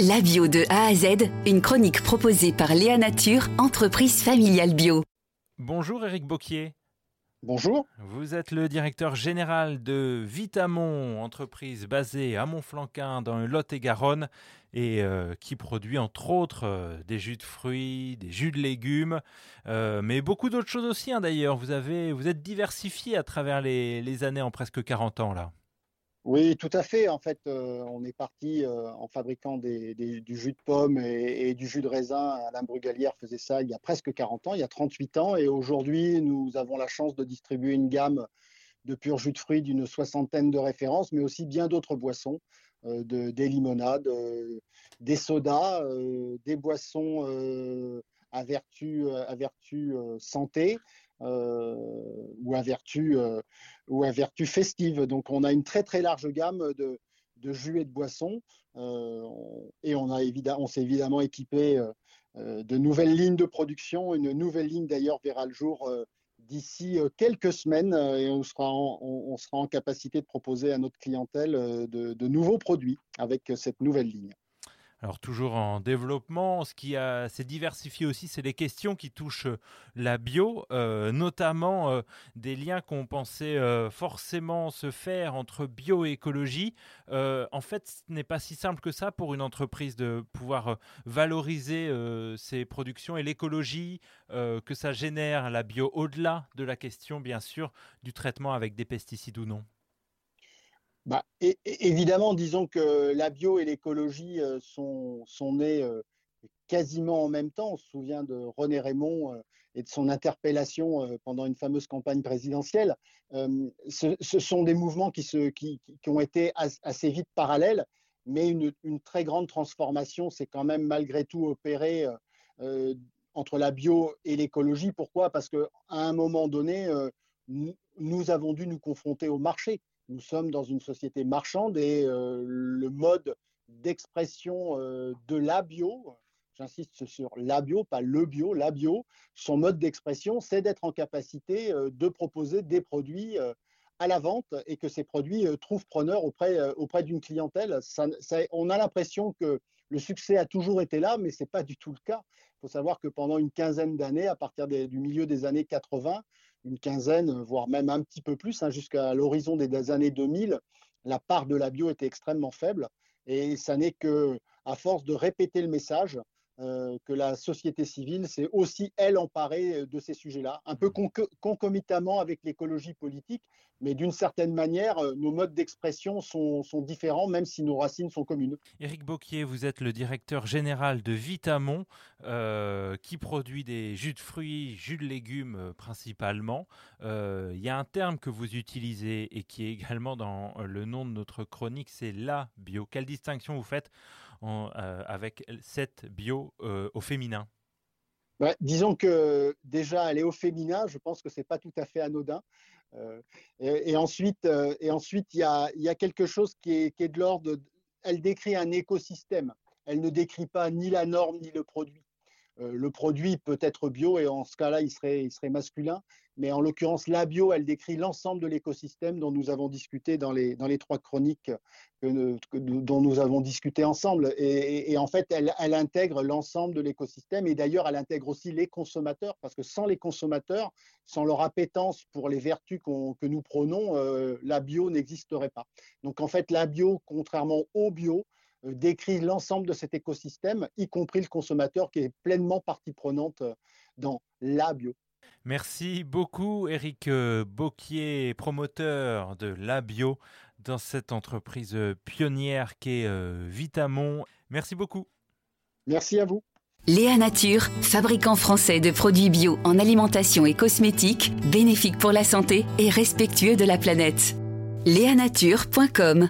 La bio de A à Z, une chronique proposée par Léa Nature, entreprise familiale bio. Bonjour Eric Bocquier. Bonjour. Vous êtes le directeur général de Vitamon, entreprise basée à Montflanquin dans le Lot-et-Garonne et euh, qui produit entre autres euh, des jus de fruits, des jus de légumes, euh, mais beaucoup d'autres choses aussi hein, d'ailleurs. Vous, avez, vous êtes diversifié à travers les, les années en presque 40 ans là. Oui, tout à fait. En fait, euh, on est parti euh, en fabriquant du jus de pomme et, du jus de raisin. Alain Brugalière faisait ça il y a presque 40 ans, il y a 38 ans. Et aujourd'hui, nous avons la chance de distribuer une gamme de pur jus de fruits d'une soixantaine de références, mais aussi bien d'autres boissons, euh, de, des limonades, des sodas, des boissons à vertu, à vertu santé, ou, à vertu, euh, ou à festive. Donc on a une très très large gamme de, de jus et de boissons euh, et on, a évidemment, on s'est évidemment équipé de nouvelles lignes de production. Une nouvelle ligne d'ailleurs verra le jour d'ici quelques semaines et on sera, en, on sera en capacité de proposer à notre clientèle de nouveaux produits avec cette nouvelle ligne. Alors toujours en développement, ce qui s'est diversifié aussi, c'est les questions qui touchent euh, la bio, euh, notamment euh, des liens qu'on pensait forcément se faire entre bio et écologie. En fait, ce n'est pas si simple que ça pour une entreprise de pouvoir valoriser ses productions et l'écologie que ça génère la bio au-delà de la question, bien sûr, du traitement avec des pesticides ou non. Bah, évidemment, disons que la bio et l'écologie euh, sont, sont nées euh, quasiment en même temps. On se souvient de René Raymond euh, et de son interpellation pendant une fameuse campagne présidentielle. Ce, sont des mouvements qui, ont été assez vite parallèles, mais une, très grande transformation s'est quand même malgré tout opérée entre la bio et l'écologie. Pourquoi? Parce qu'à un moment donné, nous avons dû nous confronter au marché. Nous sommes dans une société marchande et euh, le mode d'expression euh, de la bio, j'insiste sur la bio, pas le bio, la bio, son mode d'expression, c'est d'être en capacité euh, de proposer des produits à la vente et que ces produits trouvent preneur auprès, auprès d'une clientèle. On a l'impression que le succès a toujours été là, mais ce n'est pas du tout le cas. Il faut savoir que pendant une quinzaine d'années, à partir du milieu des années 80, une quinzaine, voire même un petit peu plus, hein, jusqu'à l'horizon des années 2000, la part de la bio était extrêmement faible. Et ça n'est que à force de répéter le message euh, que la société civile s'est aussi, elle, emparée de ces sujets-là, un peu con concomitamment avec l'écologie politique, mais d'une certaine manière, euh, nos modes d'expression sont, différents, même si nos racines sont communes. Éric Bocquier, vous êtes le directeur général de Vitamon, euh, qui produit des jus de fruits, jus de légumes euh, principalement. Il y a un terme que vous utilisez et qui est également dans le nom de notre chronique, c'est la bio. Quelle distinction vous faites avec cette bio au féminin? Ouais, Disons que déjà, est au féminin, je pense que ce n'est pas tout à fait anodin. Euh, et, ensuite, euh, et ensuite il, y a, quelque chose qui est, de l'ordre, elle décrit un écosystème. Elle ne décrit pas ni la norme ni le produit. Euh, le produit peut être bio et en ce cas-là, il serait masculin. Mais en l'occurrence, la bio, elle décrit l'ensemble de l'écosystème dont nous avons discuté dans les, trois chroniques que, que, dont nous avons discuté ensemble. Et, en fait, elle, intègre l'ensemble de l'écosystème et d'ailleurs, elle intègre aussi les consommateurs parce que sans les consommateurs, sans leur appétence pour les vertus qu que nous prônons, euh, la bio n'existerait pas. Donc en fait, la bio, contrairement au bio, euh, décrit l'ensemble de cet écosystème, y compris le consommateur qui est pleinement partie prenante euh, dans la bio. Merci beaucoup Eric euh, Bocquier, promoteur de la bio dans cette entreprise pionnière qu'est Vitamon. Merci beaucoup. Merci à vous. Léa Nature, fabricant français de produits bio en alimentation et cosmétiques, bénéfique pour la santé et respectueux de la planète. Léanature.com